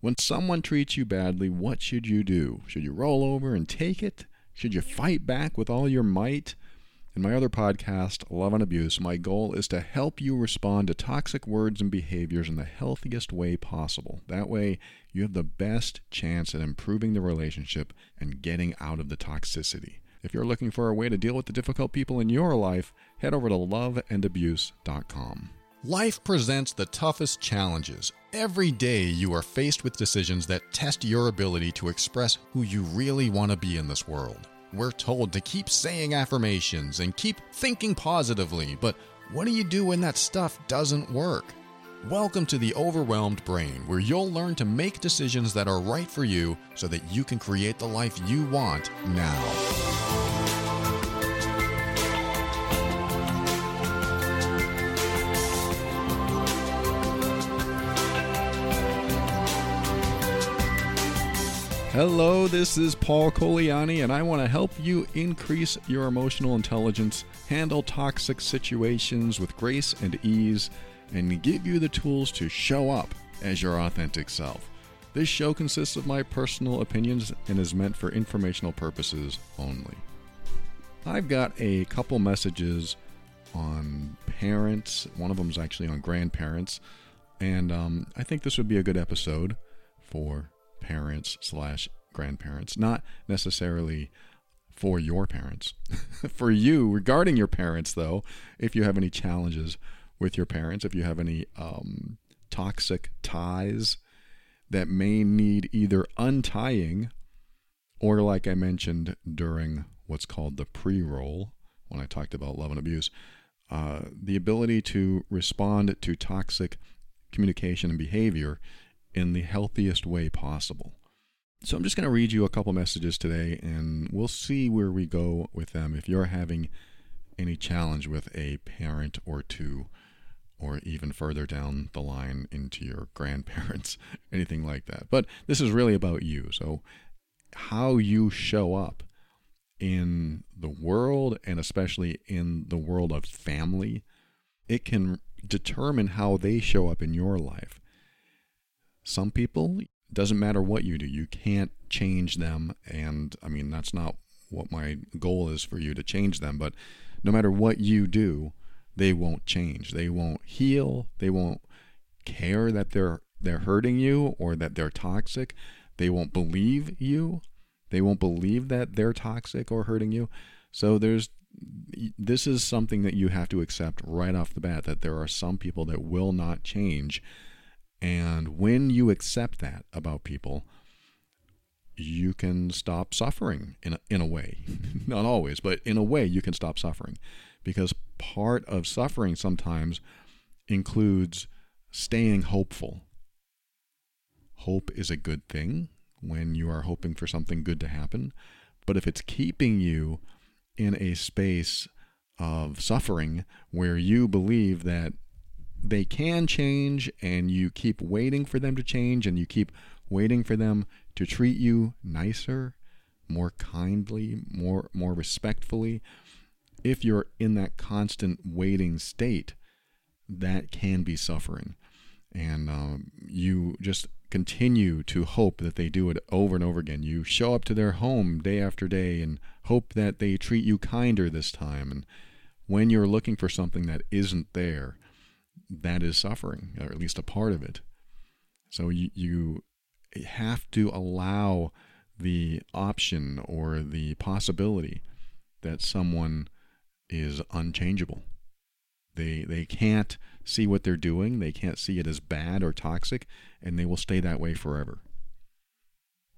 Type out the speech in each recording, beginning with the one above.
When someone treats you badly, what should you do? Should you roll over and take it? Should you fight back with all your might? In my other podcast, Love and Abuse, my goal is to help you respond to toxic words and behaviors in the healthiest way possible. That way, you have the best chance at improving the relationship and getting out of the toxicity. If you're looking for a way to deal with the difficult people in your life, head over to loveandabuse.com. Life presents the toughest challenges. Every day you are faced with decisions that test your ability to express who you really want to be in this world. We're told to keep saying affirmations and keep thinking positively, but what do you do when that stuff doesn't work? Welcome to the Overwhelmed Brain, where you'll learn to make decisions that are right for you so that you can create the life you want now. Hello, this is Paul Colaianni, and I want to help you increase your emotional intelligence, handle toxic situations with grace and ease, and give you the tools to show up as your authentic self. This show consists of my personal opinions and is meant for informational purposes only. I've got a couple messages on parents, one of them is actually on grandparents, and um, I think this would be a good episode for parents slash grandparents, not necessarily for your parents. for you, regarding your parents, though, if you have any challenges with your parents, if you have any um, toxic ties that may need either untying or, like I mentioned during what's called the pre roll, when I talked about love and abuse, uh, the ability to respond to toxic communication and behavior in the healthiest way possible. So I'm just going to read you a couple messages today and we'll see where we go with them. If you're having any challenge with a parent or two, or even further down the line into your grandparents, anything like that. But this is really about you. So, how you show up in the world and especially in the world of family, it can determine how they show up in your life. Some people, doesn't matter what you do, you can't change them. And I mean, that's not what my goal is for you to change them. But no matter what you do, they won't change. They won't heal. They won't care that they're they're hurting you or that they're toxic. They won't believe you. They won't believe that they're toxic or hurting you. So there's this is something that you have to accept right off the bat that there are some people that will not change and when you accept that about people, you can stop suffering in a, in a way. Not always, but in a way, you can stop suffering. Because part of suffering sometimes includes staying hopeful. Hope is a good thing when you are hoping for something good to happen. But if it's keeping you in a space of suffering where you believe that they can change and you keep waiting for them to change and you keep waiting for them to treat you nicer, more kindly, more more respectfully. If you're in that constant waiting state, that can be suffering. And um, you just continue to hope that they do it over and over again. You show up to their home day after day and hope that they treat you kinder this time. And when you're looking for something that isn't there, that is suffering, or at least a part of it. So you, you have to allow the option or the possibility that someone is unchangeable. They they can't see what they're doing, they can't see it as bad or toxic, and they will stay that way forever.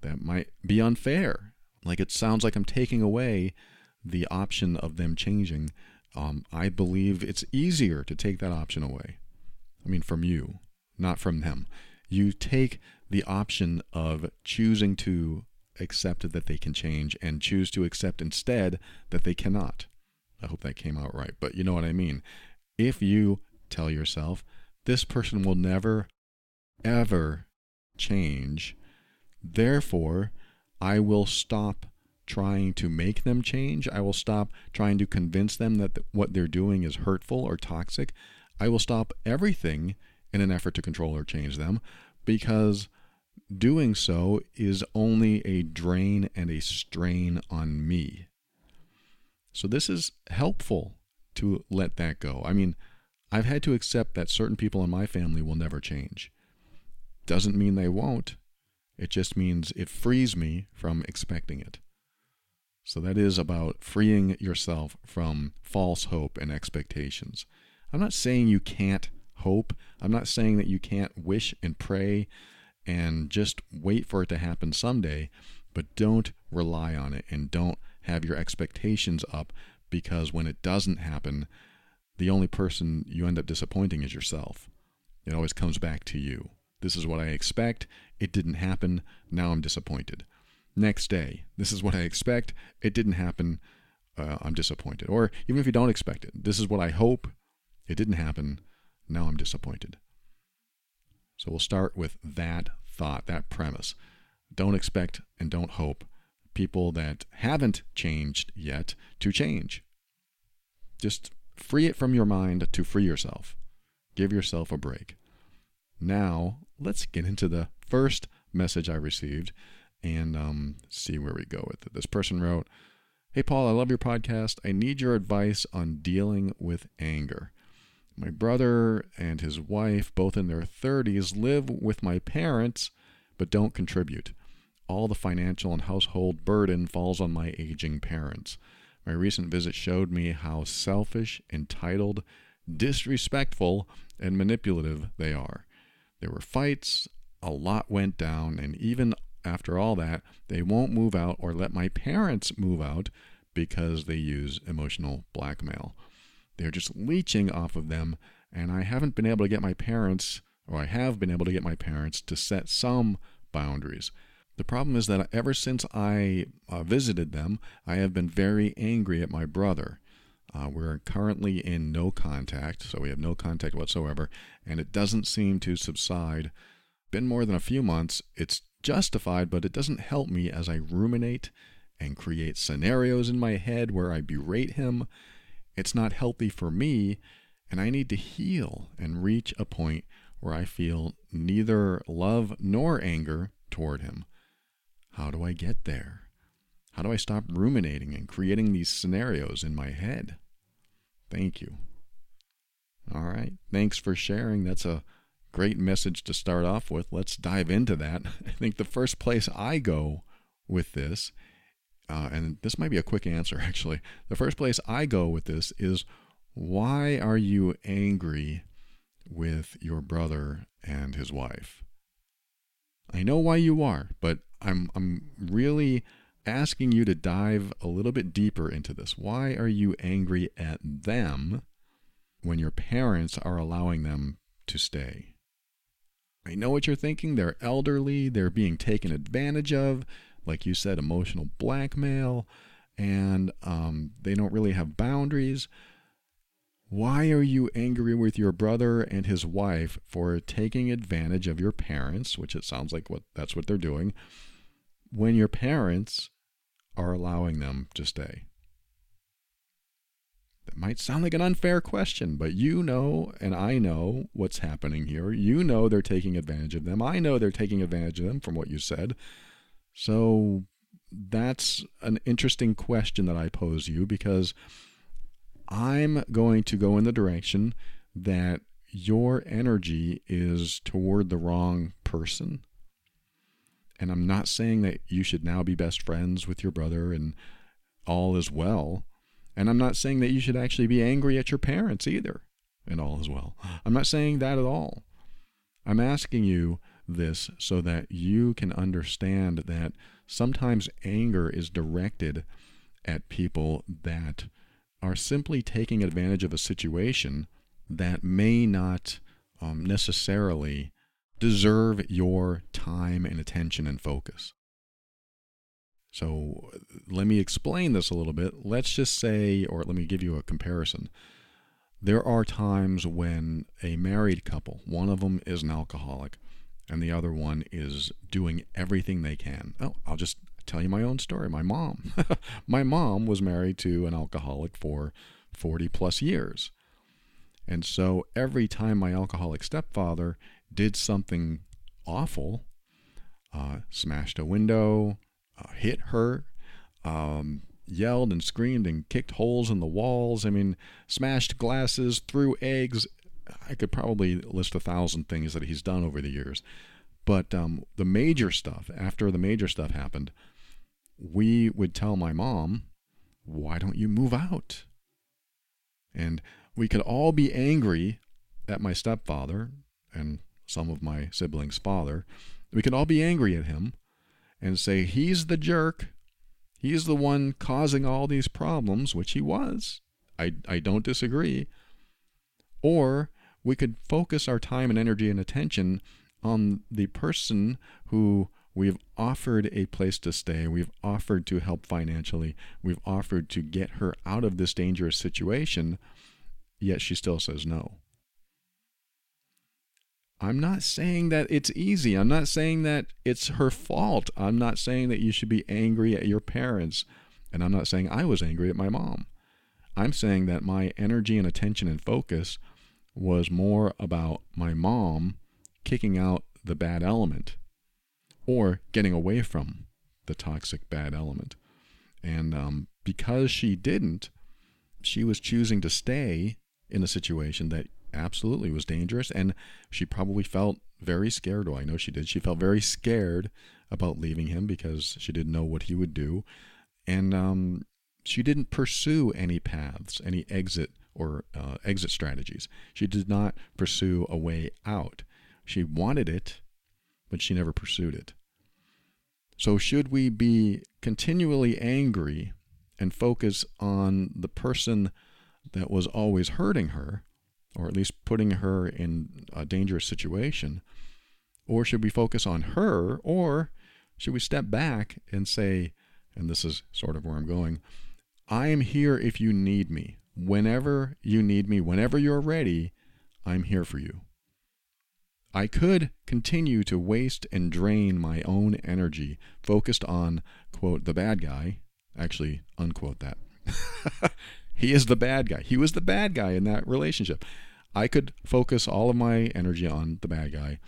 That might be unfair. Like it sounds like I'm taking away the option of them changing. Um, I believe it's easier to take that option away. I mean, from you, not from them. You take the option of choosing to accept that they can change and choose to accept instead that they cannot. I hope that came out right, but you know what I mean. If you tell yourself, this person will never, ever change, therefore, I will stop trying to make them change. I will stop trying to convince them that what they're doing is hurtful or toxic. I will stop everything in an effort to control or change them because doing so is only a drain and a strain on me. So this is helpful to let that go. I mean, I've had to accept that certain people in my family will never change. Doesn't mean they won't. It just means it frees me from expecting it. So that is about freeing yourself from false hope and expectations. I'm not saying you can't hope. I'm not saying that you can't wish and pray and just wait for it to happen someday, but don't rely on it and don't have your expectations up because when it doesn't happen, the only person you end up disappointing is yourself. It always comes back to you. This is what I expect. It didn't happen. Now I'm disappointed. Next day, this is what I expect. It didn't happen. Uh, I'm disappointed. Or even if you don't expect it, this is what I hope. It didn't happen. Now I'm disappointed. So we'll start with that thought, that premise. Don't expect and don't hope people that haven't changed yet to change. Just free it from your mind to free yourself. Give yourself a break. Now, let's get into the first message I received and um, see where we go with it. This person wrote, Hey, Paul, I love your podcast. I need your advice on dealing with anger. My brother and his wife, both in their 30s, live with my parents but don't contribute. All the financial and household burden falls on my aging parents. My recent visit showed me how selfish, entitled, disrespectful, and manipulative they are. There were fights, a lot went down, and even after all that, they won't move out or let my parents move out because they use emotional blackmail. They're just leeching off of them, and I haven't been able to get my parents, or I have been able to get my parents to set some boundaries. The problem is that ever since I uh, visited them, I have been very angry at my brother. Uh, we're currently in no contact, so we have no contact whatsoever, and it doesn't seem to subside. Been more than a few months. It's justified, but it doesn't help me as I ruminate and create scenarios in my head where I berate him. It's not healthy for me, and I need to heal and reach a point where I feel neither love nor anger toward him. How do I get there? How do I stop ruminating and creating these scenarios in my head? Thank you. All right. Thanks for sharing. That's a great message to start off with. Let's dive into that. I think the first place I go with this, uh, and this might be a quick answer actually, the first place I go with this is why are you angry with your brother and his wife? I know why you are, but I'm I'm really asking you to dive a little bit deeper into this. Why are you angry at them when your parents are allowing them to stay? I know what you're thinking. They're elderly, they're being taken advantage of, like you said, emotional blackmail, and um, they don't really have boundaries. Why are you angry with your brother and his wife for taking advantage of your parents, which it sounds like what that's what they're doing, when your parents are allowing them to stay? That might sound like an unfair question, but you know and I know what's happening here. You know they're taking advantage of them. I know they're taking advantage of them from what you said. So that's an interesting question that I pose you because I'm going to go in the direction that your energy is toward the wrong person. And I'm not saying that you should now be best friends with your brother and all is well. And I'm not saying that you should actually be angry at your parents either and all is well. I'm not saying that at all. I'm asking you this so that you can understand that sometimes anger is directed at people that are simply taking advantage of a situation that may not um, necessarily deserve your time and attention and focus. So let me explain this a little bit. Let's just say, or let me give you a comparison. There are times when a married couple, one of them is an alcoholic, and the other one is doing everything they can. Oh, I'll just tell you my own story. My mom. my mom was married to an alcoholic for 40 plus years. And so every time my alcoholic stepfather did something awful, uh, smashed a window, uh, hit her, um, yelled and screamed and kicked holes in the walls. I mean, smashed glasses, threw eggs. I could probably list a thousand things that he's done over the years. But um, the major stuff, after the major stuff happened, we would tell my mom, why don't you move out? And we could all be angry at my stepfather and some of my siblings' father. We could all be angry at him and say, he's the jerk. He's the one causing all these problems, which he was. I, I don't disagree. Or we could focus our time and energy and attention on the person who we've offered a place to stay, we've offered to help financially, we've offered to get her out of this dangerous situation, yet she still says no. I'm not saying that it's easy. I'm not saying that it's her fault. I'm not saying that you should be angry at your parents. And I'm not saying I was angry at my mom. I'm saying that my energy and attention and focus was more about my mom kicking out the bad element or getting away from the toxic bad element. And um, because she didn't, she was choosing to stay in a situation that absolutely was dangerous. And she probably felt very scared. Well, I know she did. She felt very scared about leaving him because she didn't know what he would do. And um, she didn't pursue any paths, any exit or uh, exit strategies. She did not pursue a way out. She wanted it, but she never pursued it. So, should we be continually angry and focus on the person that was always hurting her, or at least putting her in a dangerous situation? Or should we focus on her? Or should we step back and say, and this is sort of where I'm going, I am here if you need me. Whenever you need me, whenever you're ready, I'm here for you. I could continue to waste and drain my own energy focused on, quote, the bad guy. Actually, unquote that. he is the bad guy. He was the bad guy in that relationship. I could focus all of my energy on the bad guy.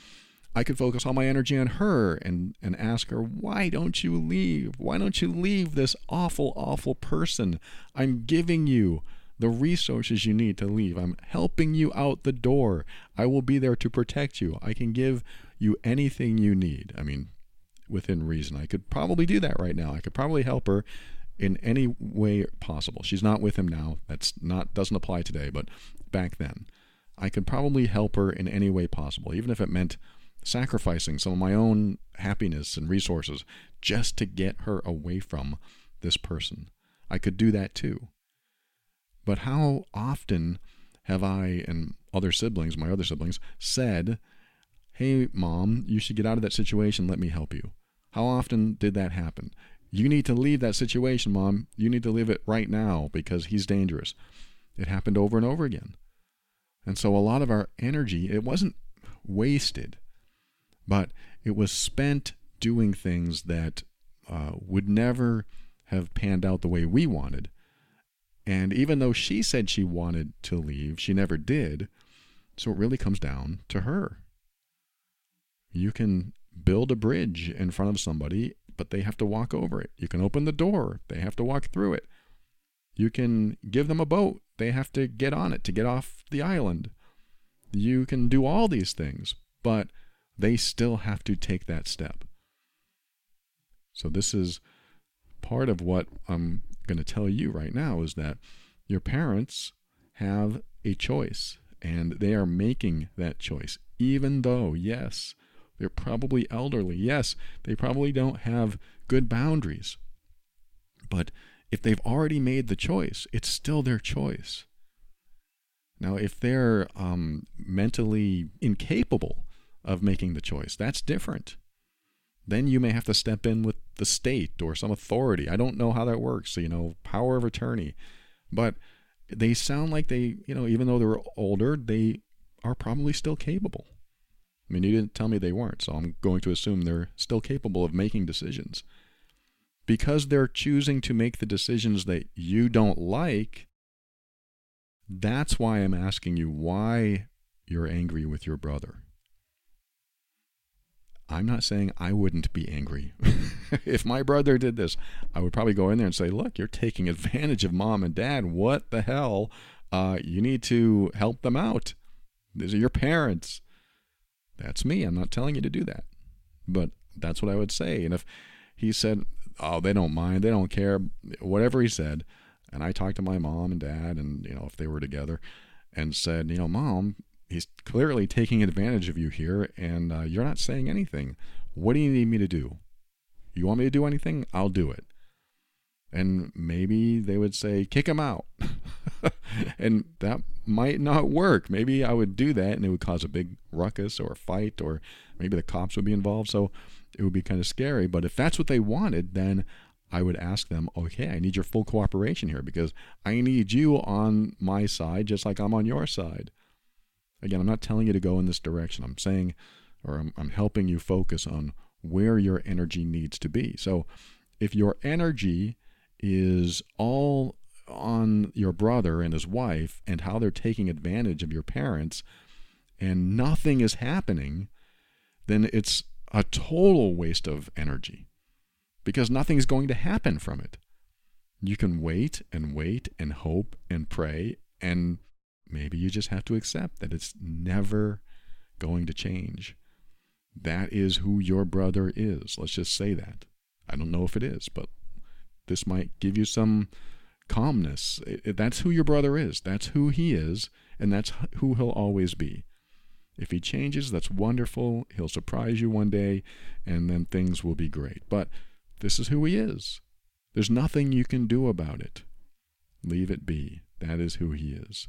I could focus all my energy on her and, and ask her, why don't you leave? Why don't you leave this awful, awful person? I'm giving you the resources you need to leave. I'm helping you out the door. I will be there to protect you. I can give you anything you need. I mean, within reason. I could probably do that right now. I could probably help her in any way possible. She's not with him now. That's not doesn't apply today, but back then, I could probably help her in any way possible, even if it meant sacrificing some of my own happiness and resources just to get her away from this person. I could do that too. But how often have I and other siblings, my other siblings, said, Hey, mom, you should get out of that situation. Let me help you. How often did that happen? You need to leave that situation, mom. You need to leave it right now because he's dangerous. It happened over and over again. And so a lot of our energy, it wasn't wasted, but it was spent doing things that uh, would never have panned out the way we wanted and even though she said she wanted to leave, she never did. So it really comes down to her. You can build a bridge in front of somebody, but they have to walk over it. You can open the door, they have to walk through it. You can give them a boat, they have to get on it to get off the island. You can do all these things, but they still have to take that step. So, this is part of what I'm going to tell you right now is that your parents have a choice and they are making that choice, even though, yes, they're probably elderly. Yes, they probably don't have good boundaries. But if they've already made the choice, it's still their choice. Now, if they're um, mentally incapable of making the choice, that's different then you may have to step in with the state or some authority. I don't know how that works, you know, power of attorney. But they sound like they, you know, even though they're older, they are probably still capable. I mean, you didn't tell me they weren't, so I'm going to assume they're still capable of making decisions. Because they're choosing to make the decisions that you don't like, that's why I'm asking you why you're angry with your brother. I'm not saying I wouldn't be angry. if my brother did this, I would probably go in there and say, Look, you're taking advantage of mom and dad. What the hell? Uh, you need to help them out. These are your parents. That's me. I'm not telling you to do that. But that's what I would say. And if he said, Oh, they don't mind, they don't care, whatever he said, and I talked to my mom and dad, and, you know, if they were together, and said, You know, mom, he's clearly taking advantage of you here, and uh, you're not saying anything. What do you need me to do? You want me to do anything? I'll do it. And maybe they would say, kick him out. and that might not work. Maybe I would do that and it would cause a big ruckus or a fight, or maybe the cops would be involved. So it would be kind of scary. But if that's what they wanted, then I would ask them, okay, I need your full cooperation here because I need you on my side just like I'm on your side. Again, I'm not telling you to go in this direction. I'm saying, or I'm, I'm helping you focus on where your energy needs to be. So if your energy is all on your brother and his wife and how they're taking advantage of your parents and nothing is happening, then it's a total waste of energy because nothing's going to happen from it. You can wait and wait and hope and pray and Maybe you just have to accept that it's never going to change. That is who your brother is. Let's just say that. I don't know if it is, but this might give you some calmness. It, it, that's who your brother is. That's who he is, and that's who he'll always be. If he changes, that's wonderful. He'll surprise you one day, and then things will be great. But this is who he is. There's nothing you can do about it. Leave it be. That is who he is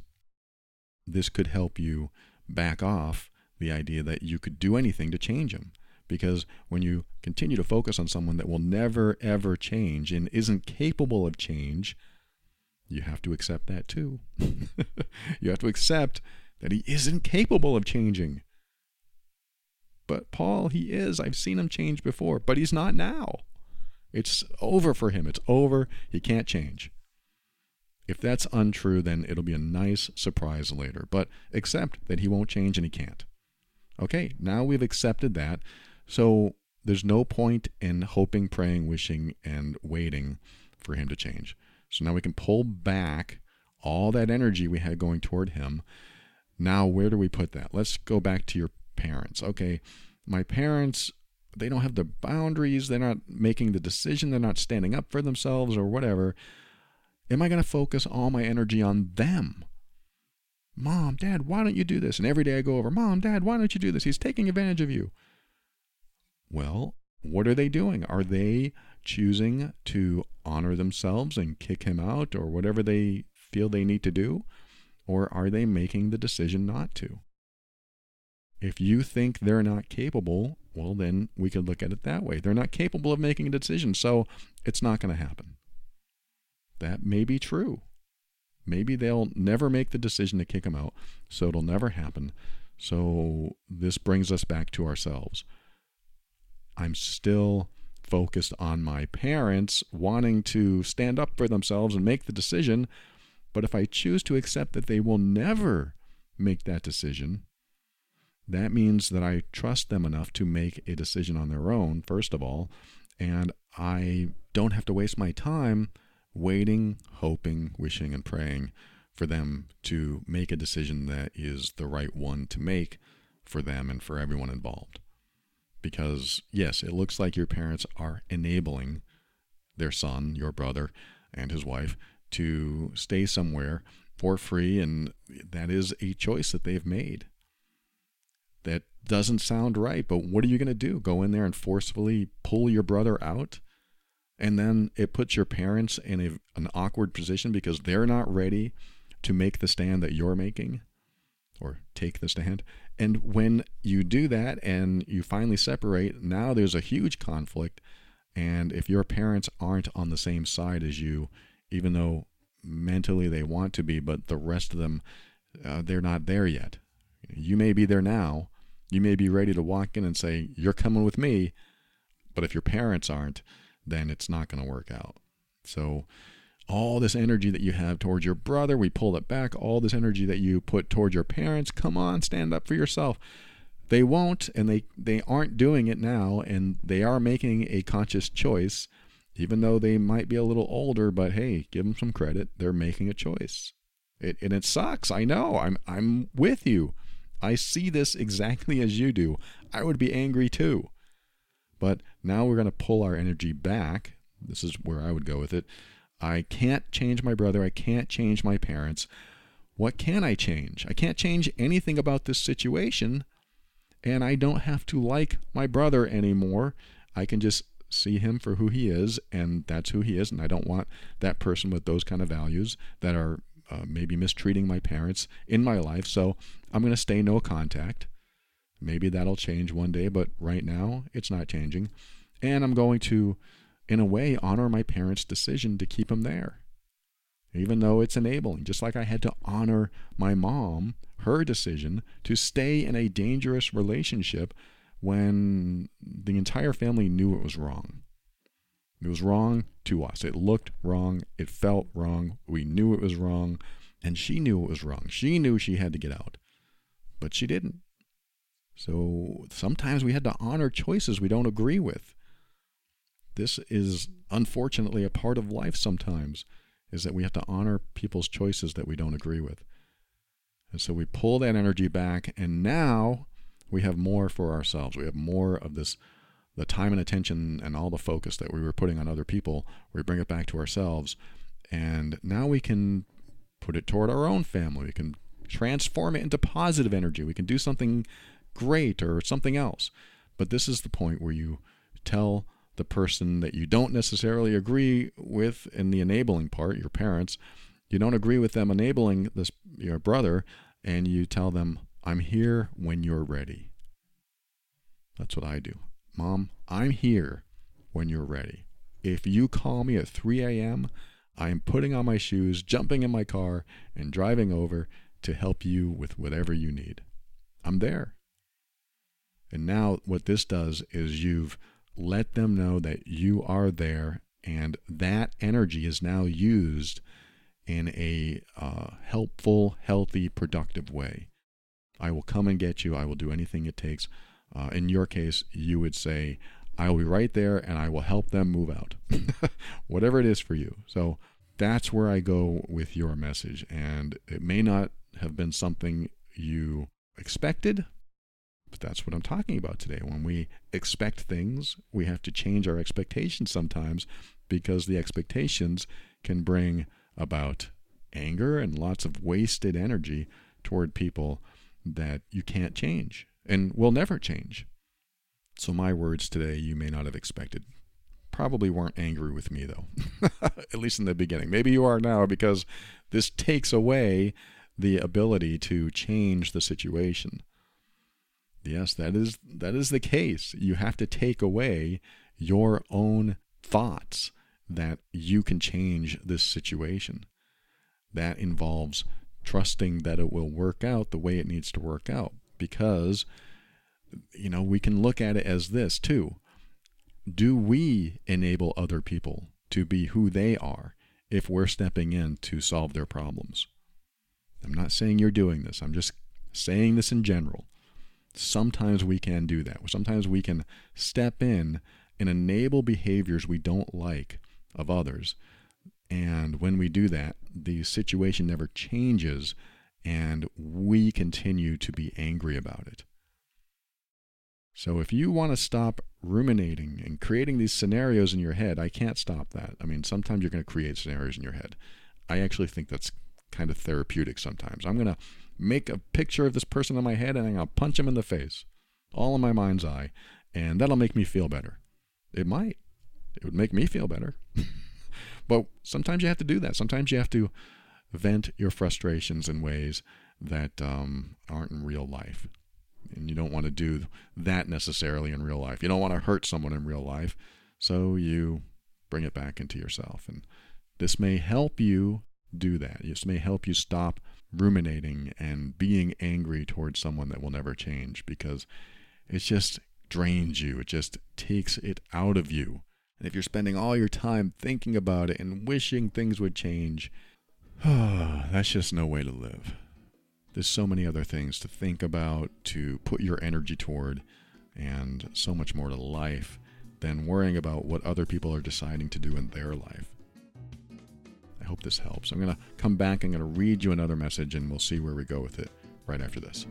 this could help you back off the idea that you could do anything to change them. Because when you continue to focus on someone that will never, ever change and isn't capable of change, you have to accept that too. you have to accept that he isn't capable of changing. But Paul, he is. I've seen him change before, but he's not now. It's over for him. It's over. He can't change. If that's untrue, then it'll be a nice surprise later. But accept that he won't change and he can't. Okay, now we've accepted that. So there's no point in hoping, praying, wishing, and waiting for him to change. So now we can pull back all that energy we had going toward him. Now, where do we put that? Let's go back to your parents. Okay, my parents, they don't have the boundaries. They're not making the decision. They're not standing up for themselves or whatever. Am I going to focus all my energy on them? Mom, Dad, why don't you do this? And every day I go over, Mom, Dad, why don't you do this? He's taking advantage of you. Well, what are they doing? Are they choosing to honor themselves and kick him out or whatever they feel they need to do? Or are they making the decision not to? If you think they're not capable, well, then we could look at it that way. They're not capable of making a decision, so it's not going to happen that may be true. Maybe they'll never make the decision to kick him out, so it'll never happen. So this brings us back to ourselves. I'm still focused on my parents wanting to stand up for themselves and make the decision. But if I choose to accept that they will never make that decision, that means that I trust them enough to make a decision on their own, first of all, and I don't have to waste my time waiting, hoping, wishing, and praying for them to make a decision that is the right one to make for them and for everyone involved. Because, yes, it looks like your parents are enabling their son, your brother, and his wife to stay somewhere for free, and that is a choice that they've made. That doesn't sound right, but what are you going to do? Go in there and forcefully pull your brother out? And then it puts your parents in a, an awkward position because they're not ready to make the stand that you're making or take the stand. And when you do that and you finally separate, now there's a huge conflict. And if your parents aren't on the same side as you, even though mentally they want to be, but the rest of them, uh, they're not there yet. You may be there now. You may be ready to walk in and say, You're coming with me. But if your parents aren't, then it's not going to work out. So, all this energy that you have towards your brother, we pull it back. All this energy that you put towards your parents, come on, stand up for yourself. they won't and they they aren't doing it now and they are making a conscious choice even though they might be a little older but hey give them some credit they're making a choice it, and it sucks i know i'm i'm with you i see this exactly as you do i would be angry too but now we're going to pull our energy back this is where i would go with it i can't change my brother i can't change my parents what can i change i can't change anything about this situation and I don't have to like my brother anymore. I can just see him for who he is, and that's who he is. And I don't want that person with those kind of values that are uh, maybe mistreating my parents in my life. So I'm going to stay no contact. Maybe that'll change one day, but right now it's not changing. And I'm going to, in a way, honor my parents' decision to keep him there even though it's enabling. Just like I had to honor my mom, her decision to stay in a dangerous relationship when the entire family knew it was wrong. It was wrong to us. It looked wrong. It felt wrong. We knew it was wrong. And she knew it was wrong. She knew she had to get out. But she didn't. So sometimes we had to honor choices we don't agree with. This is unfortunately a part of life sometimes is that we have to honor people's choices that we don't agree with. And so we pull that energy back, and now we have more for ourselves. We have more of this, the time and attention and all the focus that we were putting on other people. We bring it back to ourselves, and now we can put it toward our own family. We can transform it into positive energy. We can do something great or something else. But this is the point where you tell the person that you don't necessarily agree with in the enabling part, your parents, you don't agree with them enabling this your brother, and you tell them, "I'm here when you're ready." That's what I do. Mom, I'm here when you're ready. If you call me at 3 a.m., I am putting on my shoes, jumping in my car, and driving over to help you with whatever you need. I'm there. And now, what this does is you've let them know that you are there and that energy is now used in a uh, helpful, healthy, productive way. I will come and get you. I will do anything it takes. Uh, in your case, you would say, I will be right there and I will help them move out. Whatever it is for you. So that's where I go with your message. And it may not have been something you expected, but that's what I'm talking about today. When we expect things, we have to change our expectations sometimes because the expectations can bring about anger and lots of wasted energy toward people that you can't change and will never change. So, my words today you may not have expected. Probably weren't angry with me, though, at least in the beginning. Maybe you are now because this takes away the ability to change the situation. Yes, that is that is the case. You have to take away your own thoughts that you can change this situation. That involves trusting that it will work out the way it needs to work out because you know, we can look at it as this too. Do we enable other people to be who they are if we're stepping in to solve their problems? I'm not saying you're doing this. I'm just saying this in general sometimes we can do that. Sometimes we can step in and enable behaviors we don't like of others. And when we do that, the situation never changes and we continue to be angry about it. So if you want to stop ruminating and creating these scenarios in your head, I can't stop that. I mean, sometimes you're going to create scenarios in your head. I actually think that's kind of therapeutic sometimes. I'm going to make a picture of this person in my head and I'm going to punch him in the face, all in my mind's eye, and that'll make me feel better. It might. It would make me feel better. but sometimes you have to do that. Sometimes you have to vent your frustrations in ways that um, aren't in real life. And you don't want to do that necessarily in real life. You don't want to hurt someone in real life. So you bring it back into yourself. And this may help you do that. This may help you stop ruminating and being angry towards someone that will never change because it just drains you. It just takes it out of you. And if you're spending all your time thinking about it and wishing things would change, that's just no way to live. there's so many other things to think about, to put your energy toward, and so much more to life than worrying about what other people are deciding to do in their life. I hope this helps. I'm going to come back, I'm going to read you another message, and we'll see where we go with it right after this.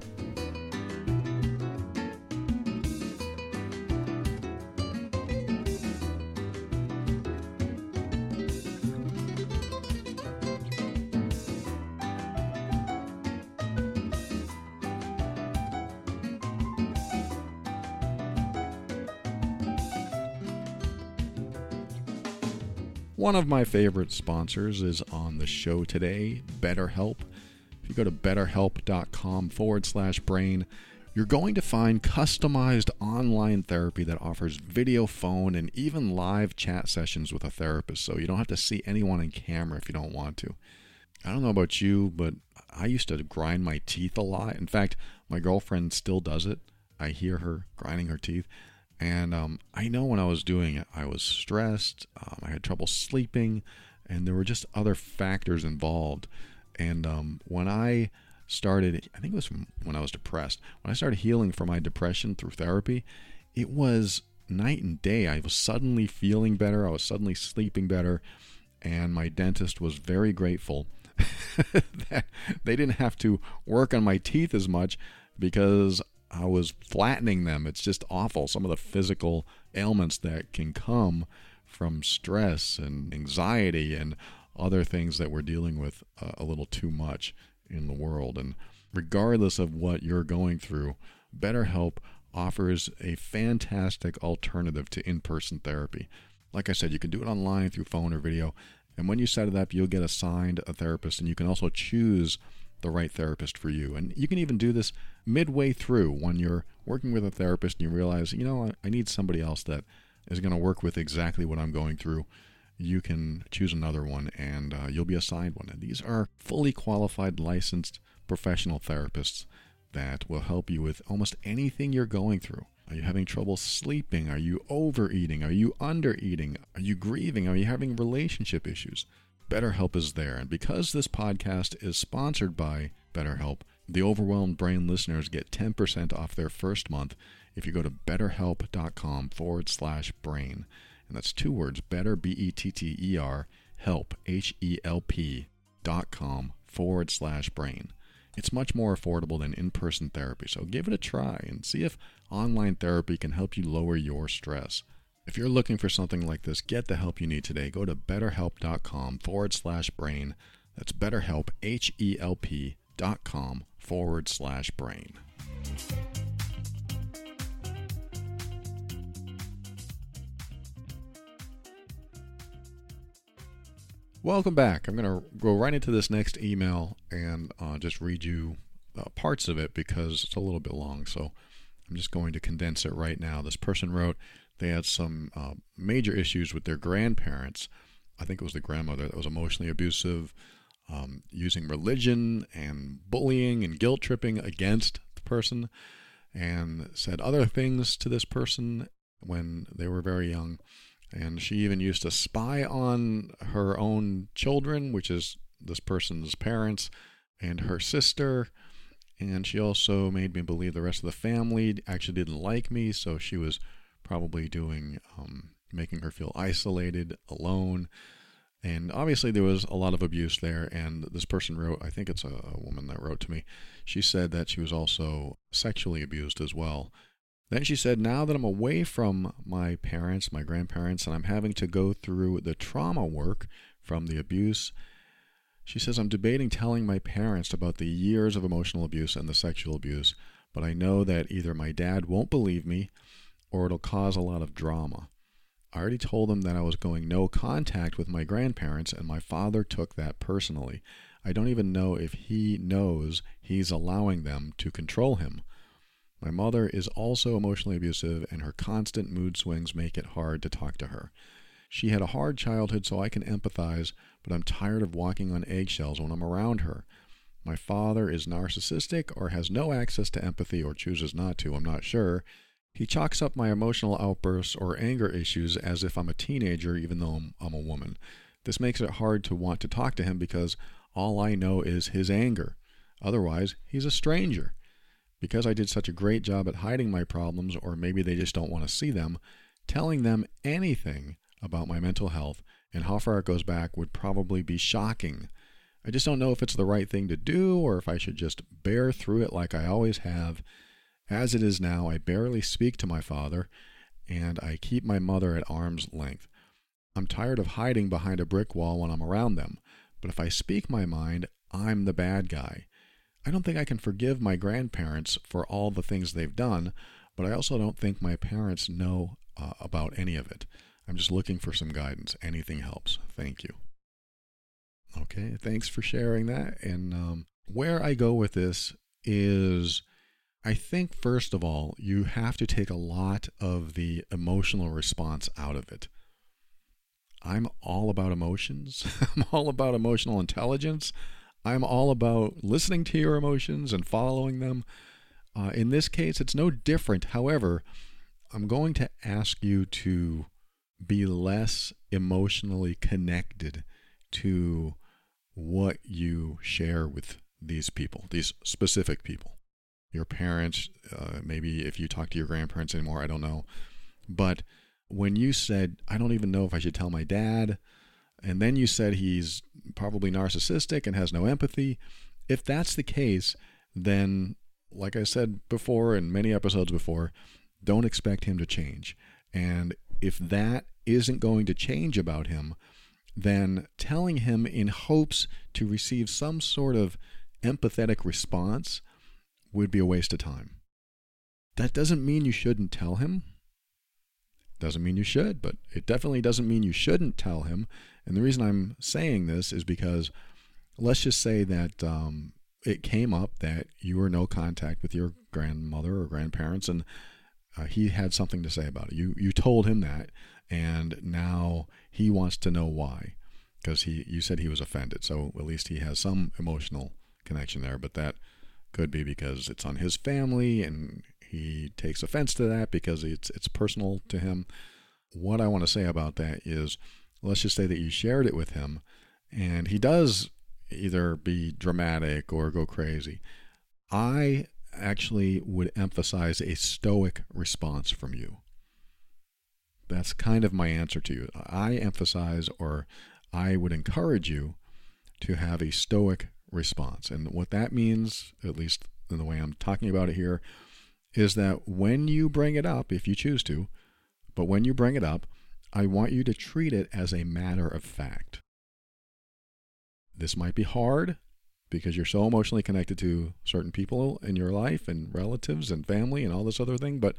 One of my favorite sponsors is on the show today, BetterHelp. If you go to betterhelp.com forward slash brain, you're going to find customized online therapy that offers video, phone, and even live chat sessions with a therapist. So you don't have to see anyone in camera if you don't want to. I don't know about you, but I used to grind my teeth a lot. In fact, my girlfriend still does it. I hear her grinding her teeth. And um, I know when I was doing it, I was stressed, um, I had trouble sleeping, and there were just other factors involved. And um, when I started, I think it was when I was depressed, when I started healing from my depression through therapy, it was night and day. I was suddenly feeling better, I was suddenly sleeping better, and my dentist was very grateful that they didn't have to work on my teeth as much because I was flattening them. It's just awful. Some of the physical ailments that can come from stress and anxiety and other things that we're dealing with uh, a little too much in the world. And regardless of what you're going through, BetterHelp offers a fantastic alternative to in person therapy. Like I said, you can do it online through phone or video. And when you set it up, you'll get assigned a therapist, and you can also choose the right therapist for you. And you can even do this midway through when you're working with a therapist and you realize, you know, I, need somebody else that is going to work with exactly what I'm going through. You can choose another one and uh, you'll be assigned one. And these are fully qualified, licensed professional therapists that will help you with almost anything you're going through. Are you having trouble sleeping? Are you overeating? Are you undereating? Are you grieving? Are you having relationship issues? BetterHelp is there. And because this podcast is sponsored by BetterHelp, the overwhelmed brain listeners get 10% off their first month if you go to betterhelp.com forward slash brain. And that's two words better, B E T T E R, help, H E L P dot com forward slash brain. It's much more affordable than in person therapy, so give it a try and see if online therapy can help you lower your stress. If you're looking for something like this, get the help you need today. Go to betterhelp.com forward slash brain. That's betterhelp, H E L P dot com forward slash brain. Welcome back. I'm going to go right into this next email and uh, just read you uh, parts of it because it's a little bit long. So I'm just going to condense it right now. This person wrote, they had some uh, major issues with their grandparents. I think it was the grandmother that was emotionally abusive, um, using religion and bullying and guilt tripping against the person, and said other things to this person when they were very young. And she even used to spy on her own children, which is this person's parents, and her sister. And she also made me believe the rest of the family actually didn't like me, so she was probably doing um, making her feel isolated, alone. And obviously, there was a lot of abuse there. And this person wrote, I think it's a, a woman that wrote to me, she said that she was also sexually abused as well. Then she said, Now that I'm away from my parents, my grandparents, and I'm having to go through the trauma work from the abuse, she says, I'm debating telling my parents about the years of emotional abuse and the sexual abuse, but I know that either my dad won't believe me or it'll cause a lot of drama. I already told them that I was going no contact with my grandparents, and my father took that personally. I don't even know if he knows he's allowing them to control him. My mother is also emotionally abusive, and her constant mood swings make it hard to talk to her. She had a hard childhood, so I can empathize, but I'm tired of walking on eggshells when I'm around her. My father is narcissistic or has no access to empathy or chooses not to, I'm not sure, he chalks up my emotional outbursts or anger issues as if I'm a teenager, even though I'm, I'm, a woman. This makes it hard to want to talk to him because all I know is his anger. Otherwise, he's a stranger. Because I did such a great job at hiding my problems, or maybe they just don't want to see them, telling them anything about my mental health and how far it goes back would probably be shocking. I just don't know if it's the right thing to do or if I should just bear through it like I always have. As it is now, I barely speak to my father and I keep my mother at arm's length. I'm tired of hiding behind a brick wall when I'm around them, but if I speak my mind, I'm the bad guy. I don't think I can forgive my grandparents for all the things they've done, but I also don't think my parents know uh, about any of it. I'm just looking for some guidance. Anything helps. Thank you. Okay, thanks for sharing that. And um, where I go with this is I think, first of all, you have to take a lot of the emotional response out of it. I'm all about emotions, I'm all about emotional intelligence. I'm all about listening to your emotions and following them. Uh, in this case, it's no different. However, I'm going to ask you to be less emotionally connected to what you share with these people, these specific people. Your parents, uh, maybe if you talk to your grandparents anymore, I don't know. But when you said, I don't even know if I should tell my dad, and then you said he's probably narcissistic and has no empathy, if that's the case, then, like I said before in many episodes before, don't expect him to change. And if that isn't going to change about him, then telling him in hopes to receive some sort of empathetic response would be a waste of time. That doesn't mean you shouldn't tell him. Doesn't mean you should, but it definitely doesn't mean you shouldn't tell him. And the reason I'm saying this is because let's just say that um, it came up that you were no contact with your grandmother or grandparents, and uh, he had something to say about it. You you told him that, and now he wants to know why, because he you said he was offended. So at least he has some emotional connection there, but that could be because it's on his family and he takes offense to that because it's it's personal to him. What I want to say about that is let's just say that you shared it with him and he does either be dramatic or go crazy. I actually would emphasize a stoic response from you. That's kind of my answer to you. I emphasize or I would encourage you to have a stoic response. And what that means, at least in the way I'm talking about it here, is that when you bring it up, if you choose to, but when you bring it up, I want you to treat it as a matter of fact. This might be hard because you're so emotionally connected to certain people in your life and relatives and family and all this other thing. But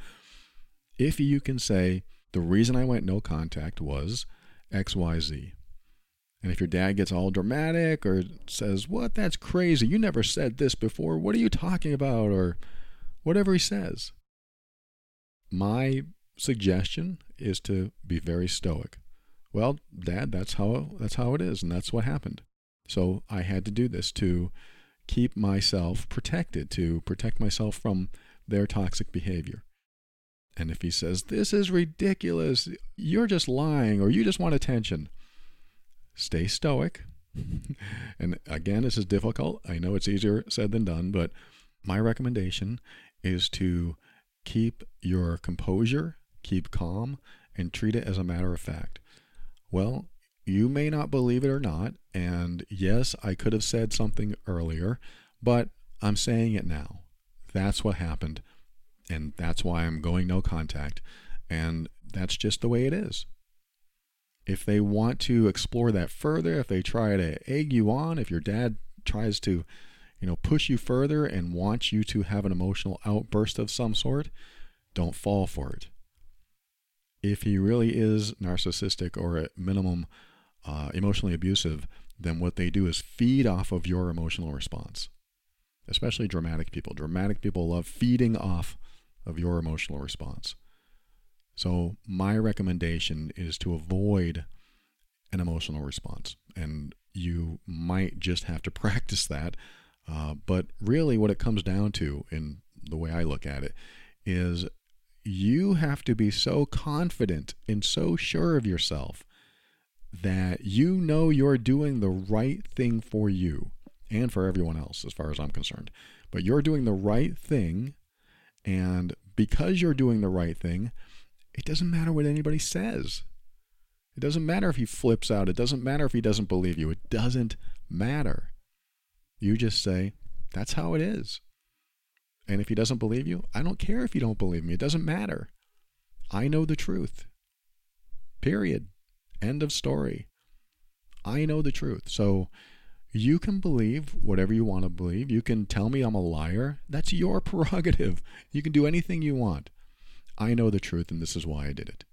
if you can say, the reason I went no contact was XYZ. And if your dad gets all dramatic or says, What? That's crazy. You never said this before. What are you talking about? Or whatever he says. My suggestion is to be very stoic. Well, dad, that's how that's how it is and that's what happened. So I had to do this to keep myself protected, to protect myself from their toxic behavior. And if he says, This is ridiculous, you're just lying, or you just want attention, stay stoic. and again, this is difficult. I know it's easier said than done, but my recommendation is to keep your composure, keep calm, and treat it as a matter of fact. Well, you may not believe it or not, and yes, I could have said something earlier, but I'm saying it now. That's what happened, and that's why I'm going no contact, and that's just the way it is. If they want to explore that further, if they try to egg you on, if your dad tries to you know, push you further and want you to have an emotional outburst of some sort, don't fall for it. If he really is narcissistic or at minimum uh, emotionally abusive, then what they do is feed off of your emotional response. Especially dramatic people. Dramatic people love feeding off of your emotional response. So, my recommendation is to avoid an emotional response. And you might just have to practice that uh, but really, what it comes down to, in the way I look at it, is you have to be so confident and so sure of yourself that you know you're doing the right thing for you. and for everyone else, as far as I'm concerned. But you're doing the right thing. And because you're doing the right thing, it doesn't matter what anybody says. It doesn't matter if he flips out. It doesn't matter if he doesn't believe you. It doesn't matter. You just say, that's how it is. And if he doesn't believe you, I don't care if you don't believe me. It doesn't matter. I know the truth. Period. End of story. I know the truth. So you can believe whatever you want to believe. You can tell me I'm a liar. That's your prerogative. You can do anything you want. I know the truth, and this is why I did it.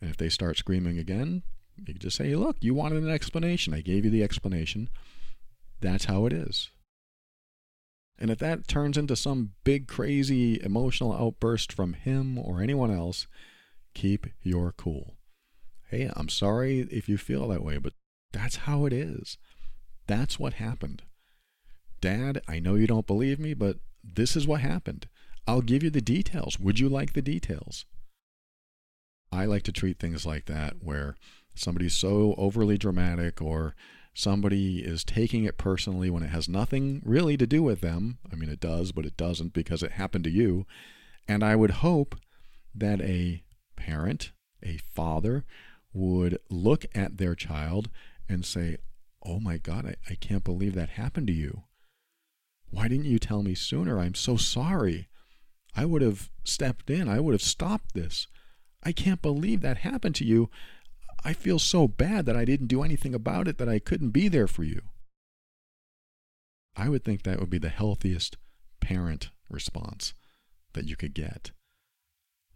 And if they start screaming again, you just say, look, you wanted an explanation. I gave you the explanation. That's how it is. And if that turns into some big, crazy emotional outburst from him or anyone else, keep your cool. Hey, I'm sorry if you feel that way, but that's how it is. That's what happened. Dad, I know you don't believe me, but this is what happened. I'll give you the details. Would you like the details? I like to treat things like that where somebody's so overly dramatic or somebody is taking it personally when it has nothing really to do with them. I mean, it does, but it doesn't because it happened to you. And I would hope that a parent, a father, would look at their child and say, Oh my God, I, I can't believe that happened to you. Why didn't you tell me sooner? I'm so sorry. I would have stepped in, I would have stopped this. I can't believe that happened to you. I feel so bad that I didn't do anything about it, that I couldn't be there for you. I would think that would be the healthiest parent response that you could get.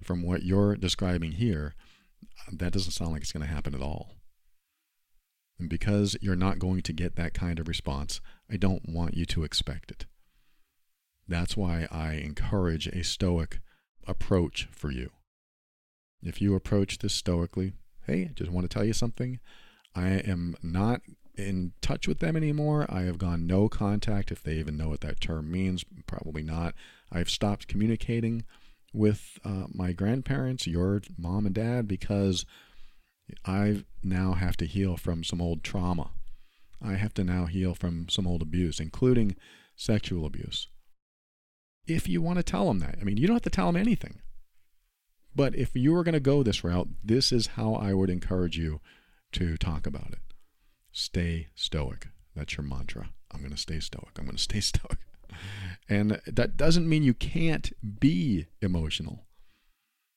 From what you're describing here, that doesn't sound like it's going to happen at all. And because you're not going to get that kind of response, I don't want you to expect it. That's why I encourage a stoic approach for you. If you approach this stoically, hey, I just want to tell you something. I am not in touch with them anymore. I have gone no contact, if they even know what that term means. Probably not. I've stopped communicating with uh, my grandparents, your mom and dad, because I now have to heal from some old trauma. I have to now heal from some old abuse, including sexual abuse. If you want to tell them that, I mean, you don't have to tell them anything. But if you were going to go this route, this is how I would encourage you to talk about it. Stay stoic. That's your mantra. I'm going to stay stoic. I'm going to stay stoic. And that doesn't mean you can't be emotional.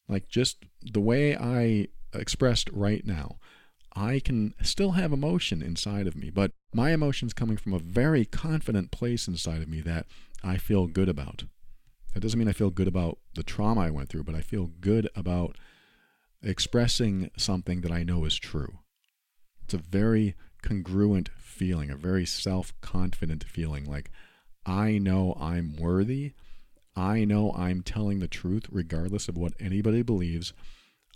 Like just the way I expressed right now, I can still have emotion inside of me, but my emotion's coming from a very confident place inside of me that I feel good about. That doesn't mean I feel good about the trauma I went through, but I feel good about expressing something that I know is true. It's a very congruent feeling, a very self confident feeling like I know I'm worthy. I know I'm telling the truth regardless of what anybody believes.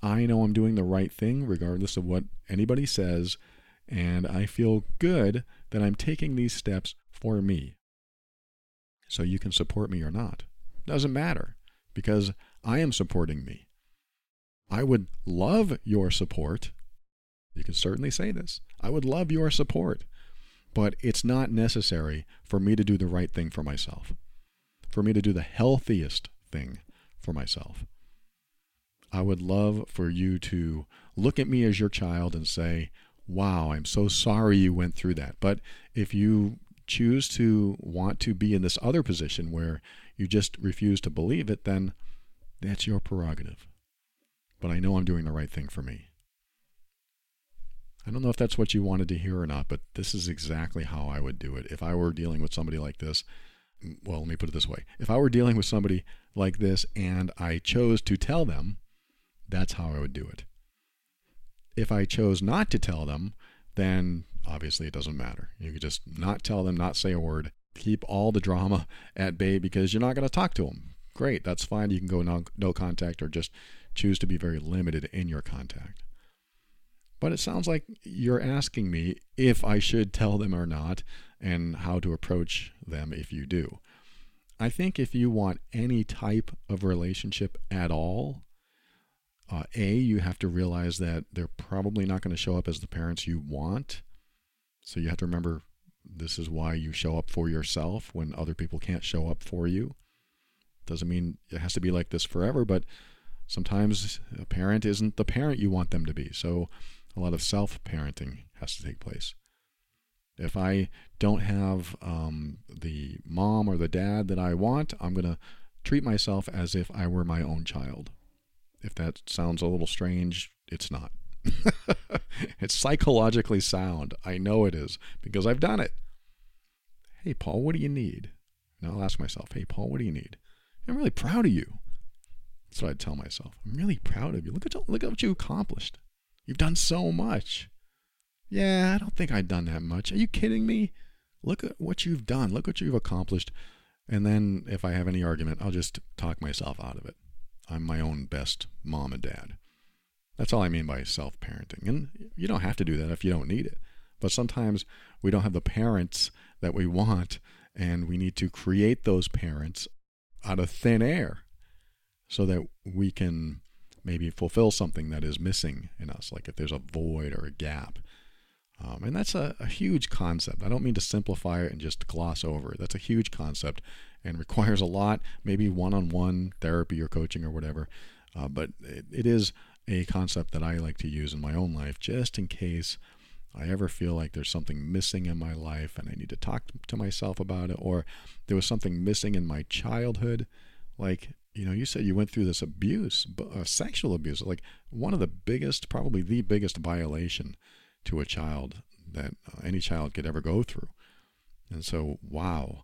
I know I'm doing the right thing regardless of what anybody says. And I feel good that I'm taking these steps for me. So you can support me or not. Doesn't matter because I am supporting me. I would love your support. You can certainly say this. I would love your support, but it's not necessary for me to do the right thing for myself, for me to do the healthiest thing for myself. I would love for you to look at me as your child and say, Wow, I'm so sorry you went through that. But if you choose to want to be in this other position where you just refuse to believe it, then that's your prerogative. But I know I'm doing the right thing for me. I don't know if that's what you wanted to hear or not, but this is exactly how I would do it. If I were dealing with somebody like this, mm, well, let me put it this way. If I were dealing with somebody like this and I chose to tell them, that's how I would do it. If I chose not to tell them, then obviously it doesn't matter. You could just not tell them, not say a word, keep all the drama at bay because you're not going to talk to them. Great, that's fine. You can go no, no contact or just choose to be very limited in your contact. But it sounds like you're asking me if I should tell them or not and how to approach them if you do. I think if you want any type of relationship at all, uh, A, you have to realize that they're probably not going to show up as the parents you want. So you have to remember this is why you show up for yourself when other people can't show up for you. Doesn't mean it has to be like this forever, but sometimes a parent isn't the parent you want them to be. So a lot of self parenting has to take place. If I don't have um, the mom or the dad that I want, I'm going to treat myself as if I were my own child. If that sounds a little strange, it's not. it's psychologically sound. I know it is because I've done it. Hey, Paul, what do you need? And I'll ask myself, hey, Paul, what do you need? I'm really proud of you. That's what I tell myself. I'm really proud of you. Look at, look at what you accomplished. You've done so much. Yeah, I don't think I've done that much. Are you kidding me? Look at what you've done. Look what you've accomplished. And then if I have any argument, I'll just talk myself out of it. I'm my own best mom and dad. That's all I mean by self parenting. And you don't have to do that if you don't need it. But sometimes we don't have the parents that we want, and we need to create those parents out of thin air so that we can maybe fulfill something that is missing in us, like if there's a void or a gap. Um, and that's a, a, huge concept. I don't mean to simplify it and just gloss over it. That's a huge concept and requires a lot, maybe one on one therapy or coaching or whatever. Uh, but it, it is a concept that I like to use in my own life just in case I ever feel like there's something missing in my life and I need to talk to myself about it, or there was something missing in my childhood. Like, you know, you said you went through this abuse, uh, sexual abuse, like one of the biggest, probably the biggest violation to a child that uh, any child could ever go through. And so, wow,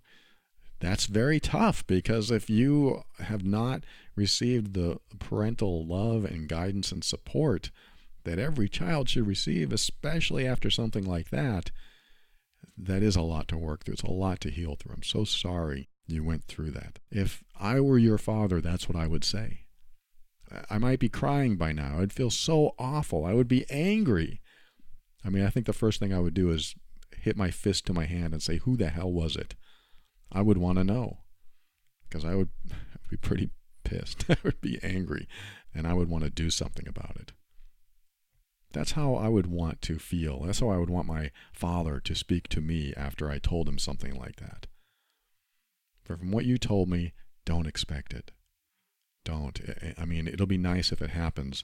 that's very tough because if you have not received the parental love and guidance and support that every child should receive, especially after something like that, that is a lot to work through. It's a lot to heal through. I'm so sorry you went through that. If I were your father, that's what I would say. I might be crying by now. I'd feel so awful. I would be angry. I mean, I think the first thing I would do is hit my fist to my hand and say, Who the hell was it? I would want to know because I would be pretty pissed. I would be angry and I would want to do something about it. That's how I would want to feel. That's how I would want my father to speak to me after I told him something like that. But from what you told me, don't expect it. Don't. I mean, it'll be nice if it happens,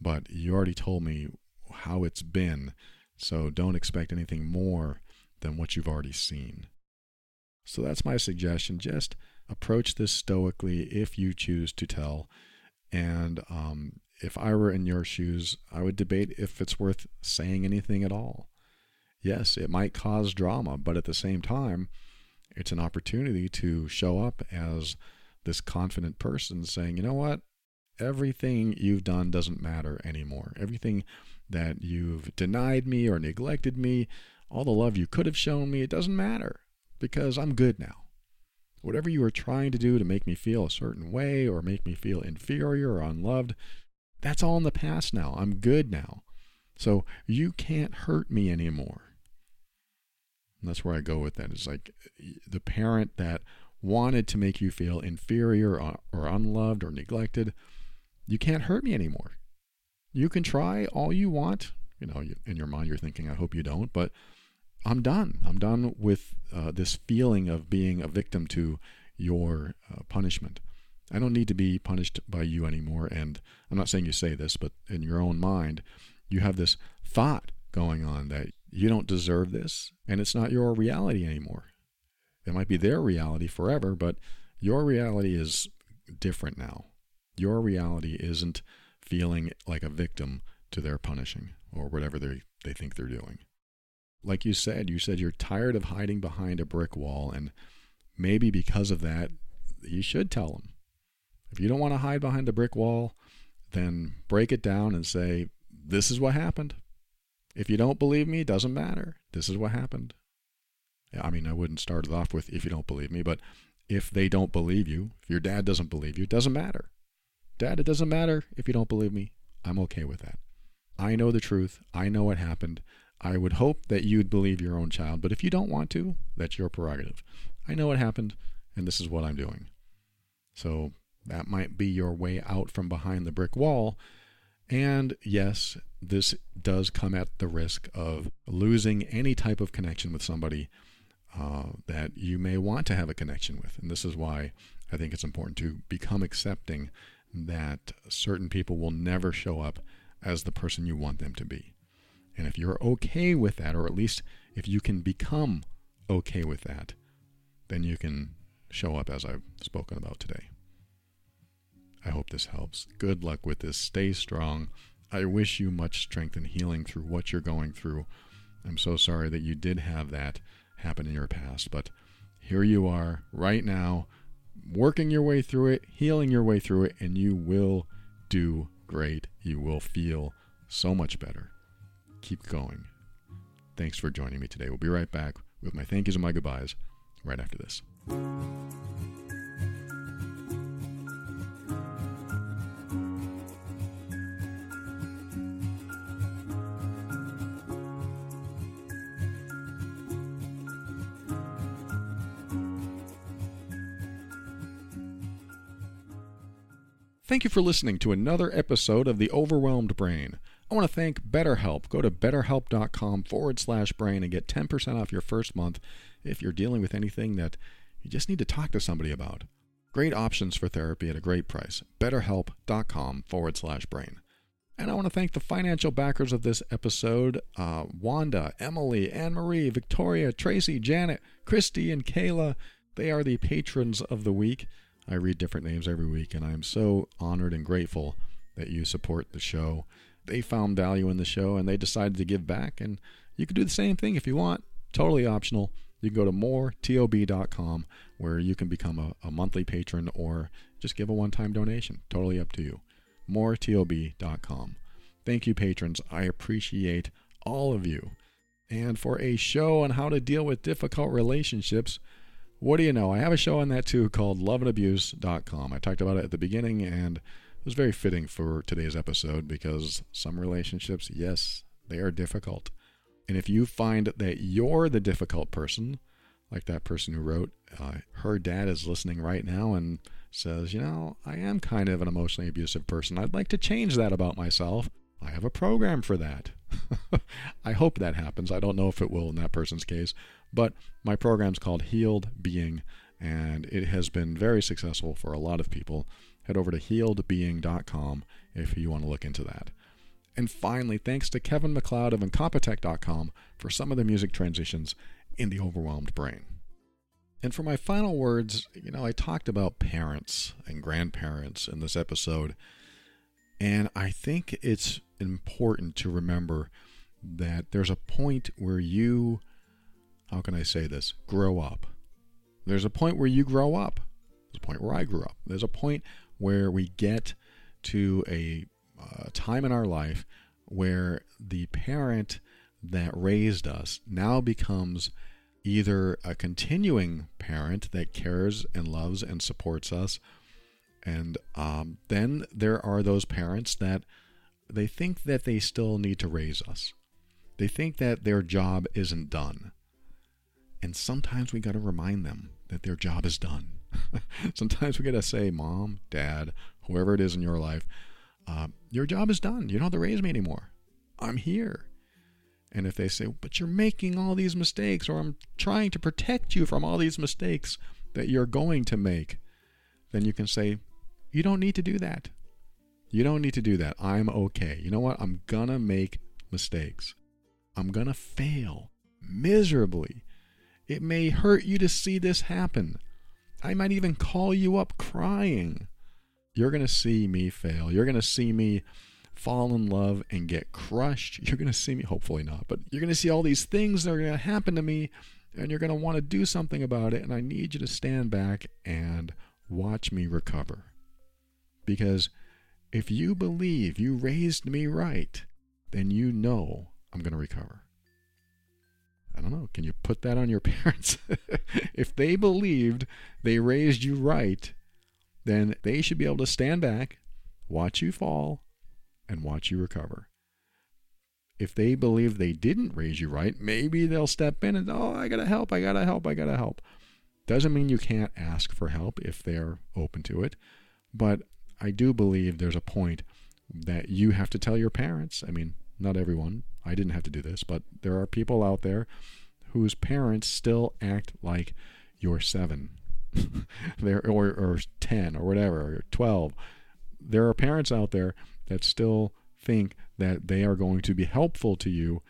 but you already told me how it's been, so don't expect anything more than what you've already seen. So that's my suggestion. Just approach this stoically if you choose to tell. And um, if I were in your shoes, I would debate if it's worth saying anything at all. Yes, it might cause drama, but at the same time, it's an opportunity to show up as this confident person saying, you know what? Everything you've done doesn't matter anymore. Everything that you've denied me or neglected me, all the love you could have shown me, it doesn't matter because I'm good now. Whatever you were trying to do to make me feel a certain way or make me feel inferior or unloved, that's all in the past now. I'm good now. So you can't hurt me anymore. And that's where I go with that. It's like the parent that wanted to make you feel inferior or, or unloved or neglected, you can't hurt me anymore. You can try all you want. You know, in your mind, you're thinking, I hope you don't, but I'm done. I'm done with uh, this feeling of being a victim to your uh, punishment. I don't need to be punished by you anymore. And I'm not saying you say this, but in your own mind, you have this thought going on that you don't deserve this and it's not your reality anymore. It might be their reality forever, but your reality is different now. Your reality isn't feeling like a victim to their punishing or whatever they, they think they're doing like you said, you said you're tired of hiding behind a brick wall, and maybe because of that, you should tell them. If you don't want to hide behind a brick wall, then break it down and say, This is what happened. If you don't believe me, it doesn't matter. This is what happened. I mean, I wouldn't start it off with if you don't believe me, but if they don't believe you, if your dad doesn't believe you, it doesn't matter. Dad, it doesn't matter if you don't believe me. I'm okay with that. I know the truth. I know what happened. I would hope that you'd believe your own child, but if you don't want to, that's your prerogative. I know what happened, and this is what I'm doing. So that might be your way out from behind the brick wall. And yes, this does come at the risk of losing any type of connection with somebody uh, that you may want to have a connection with. And this is why I think it's important to become accepting that certain people will never show up as the person you want them to be. And if you're okay with that, or at least if you can become okay with that, then you can show up as I've spoken about today. I hope this helps. Good luck with this. Stay strong. I wish you much strength and healing through what you're going through. I'm so sorry that you did have that happen in your past, but here you are right now, working your way through it, healing your way through it, and you will do great. You will feel so much better. Keep going. Thanks for joining me today. We'll be right back with my thank yous and my goodbyes right after this. Thank you for listening to another episode of The Overwhelmed Brain. I want to thank BetterHelp. Go to betterhelp.com forward slash brain and get 10% off your first month if you're dealing with anything that you just need to talk to somebody about. Great options for therapy at a great price. BetterHelp.com forward slash brain. And I want to thank the financial backers of this episode uh, Wanda, Emily, Anne Marie, Victoria, Tracy, Janet, Christy, and Kayla. They are the patrons of the week. I read different names every week, and I am so honored and grateful that you support the show. They found value in the show and they decided to give back, and you can do the same thing if you want. Totally optional. You can go to moretob.com where you can become a, a monthly patron or just give a one time donation. Totally up to you. moretob.com. Thank you, patrons. I appreciate all of you. And for a show on how to deal with difficult relationships, what do you know? I have a show on that too called loveandabuse.com. I talked about it at the beginning and it was very fitting for today's episode because some relationships, yes, they are difficult. And if you find that you're the difficult person, like that person who wrote, uh, her dad is listening right now and says, You know, I am kind of an emotionally abusive person. I'd like to change that about myself. I have a program for that. I hope that happens. I don't know if it will in that person's case, but my program's called Healed Being, and it has been very successful for a lot of people. Head over to healedbeing.com if you want to look into that. And finally, thanks to Kevin MacLeod of Incompetech.com for some of the music transitions in the overwhelmed brain. And for my final words, you know, I talked about parents and grandparents in this episode, and I think it's important to remember that there's a point where you how can I say this? Grow up. There's a point where you grow up. There's a point where I grew up. There's a point where we get to a uh, time in our life where the parent that raised us now becomes either a continuing parent that cares and loves and supports us, and um, then there are those parents that they think that they still need to raise us. They think that their job isn't done. And sometimes we got to remind them that their job is done. sometimes we got to say, Mom, Dad, whoever it is in your life, uh, your job is done. You don't have to raise me anymore. I'm here. And if they say, But you're making all these mistakes, or I'm trying to protect you from all these mistakes that you're going to make, then you can say, You don't need to do that. You don't need to do that. I'm okay. You know what? I'm going to make mistakes. I'm going to fail miserably. It may hurt you to see this happen. I might even call you up crying. You're going to see me fail. You're going to see me fall in love and get crushed. You're going to see me, hopefully not, but you're going to see all these things that are going to happen to me and you're going to want to do something about it. And I need you to stand back and watch me recover. Because if you believe you raised me right, then you know I'm going to recover. I don't know. Can you put that on your parents? if they believed they raised you right, then they should be able to stand back, watch you fall, and watch you recover. If they believe they didn't raise you right, maybe they'll step in and, oh, I gotta help, I gotta help, I gotta help. Doesn't mean you can't ask for help if they're open to it, but I do believe there's a point that you have to tell your parents. I mean, not everyone, I didn't have to do this, but there are people out there whose parents still act like you're seven. There or, or 10 or whatever or 12 there are parents out there that still think that they are going to be helpful to you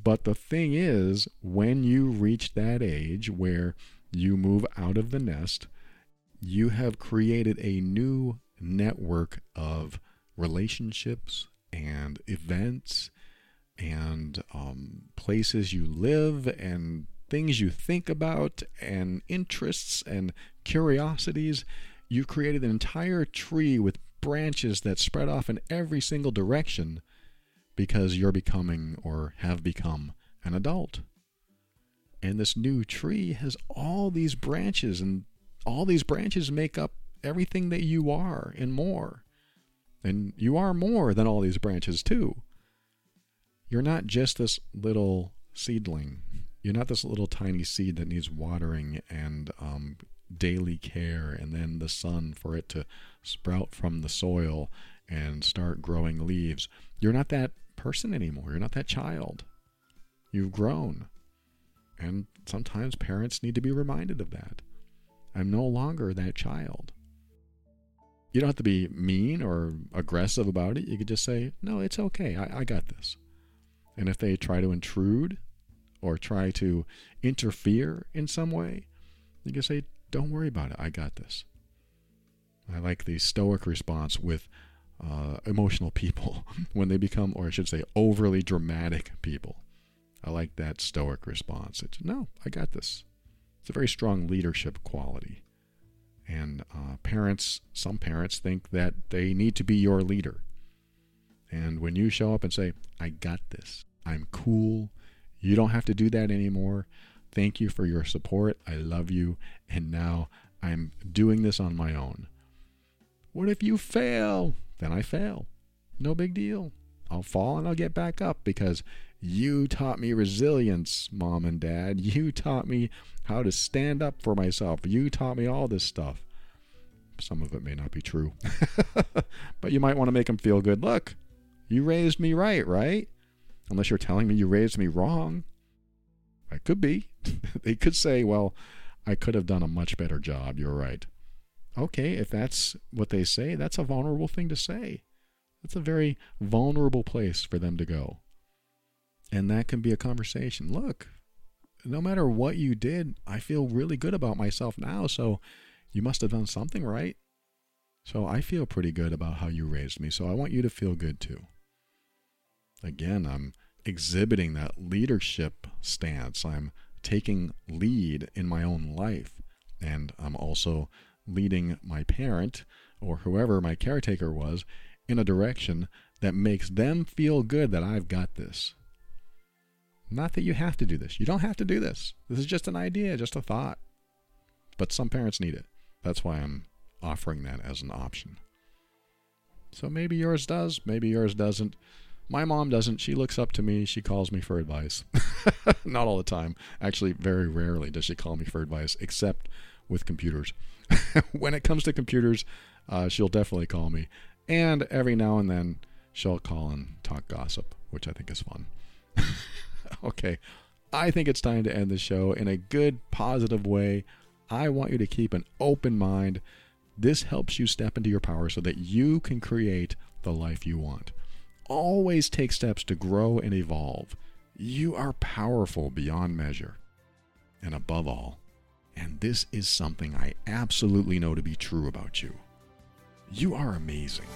but the thing is when you reach that age where you move out of the nest you have created a new network of relationships and events and um, places you live and things you think about and interests and curiosities. You created an entire tree with branches that spread off in every single direction because you're becoming or have become an adult. And this new tree has all these branches, and all these branches make up everything that you are and more. And you are more than all these branches, too. You're not just this little seedling. You're not this little tiny seed that needs watering and um, daily care and then the sun for it to sprout from the soil and start growing leaves. You're not that person anymore. You're not that child. You've grown. And sometimes parents need to be reminded of that. I'm no longer that child. You don't have to be mean or aggressive about it. You could just say, No, it's okay. I, I got this. And if they try to intrude or try to interfere in some way, you can say, Don't worry about it. I got this. I like the stoic response with uh, emotional people when they become, or I should say, overly dramatic people. I like that stoic response. It's, no, I got this. It's a very strong leadership quality. And parents, some parents think that they need to be your leader. And when you show up and say, I got this, I'm cool, you don't have to do that anymore. Thank you for your support. I love you. And now I'm doing this on my own. What if you fail? Then I fail. No big deal. I'll fall and I'll get back up because you taught me resilience, mom and dad. You taught me how to stand up for myself. You taught me all this stuff. Some of it may not be true, but you might want to make them feel good. Look, you raised me right, right? Unless you're telling me you raised me wrong. It could be. they could say, well, I could have done a much better job. You're right. Okay, if that's what they say, that's a vulnerable thing to say. That's a very vulnerable place for them to go. And that can be a conversation. Look, no matter what you did, I feel really good about myself now. So you must have done something right. So I feel pretty good about how you raised me. So I want you to feel good too. Again, I'm exhibiting that leadership stance. I'm taking lead in my own life. And I'm also leading my parent or whoever my caretaker was in a direction that makes them feel good that I've got this. Not that you have to do this. You don't have to do this. This is just an idea, just a thought. But some parents need it. That's why I'm offering that as an option. So maybe yours does, maybe yours doesn't. My mom doesn't. She looks up to me. She calls me for advice. Not all the time. Actually, very rarely does she call me for advice, except with computers. when it comes to computers, uh, she'll definitely call me. And every now and then, she'll call and talk gossip, which I think is fun. okay, I think it's time to end the show in a good, positive way. I want you to keep an open mind. This helps you step into your power so that you can create the life you want. Always take steps to grow and evolve. You are powerful beyond measure. And above all, and this is something I absolutely know to be true about you, you are amazing.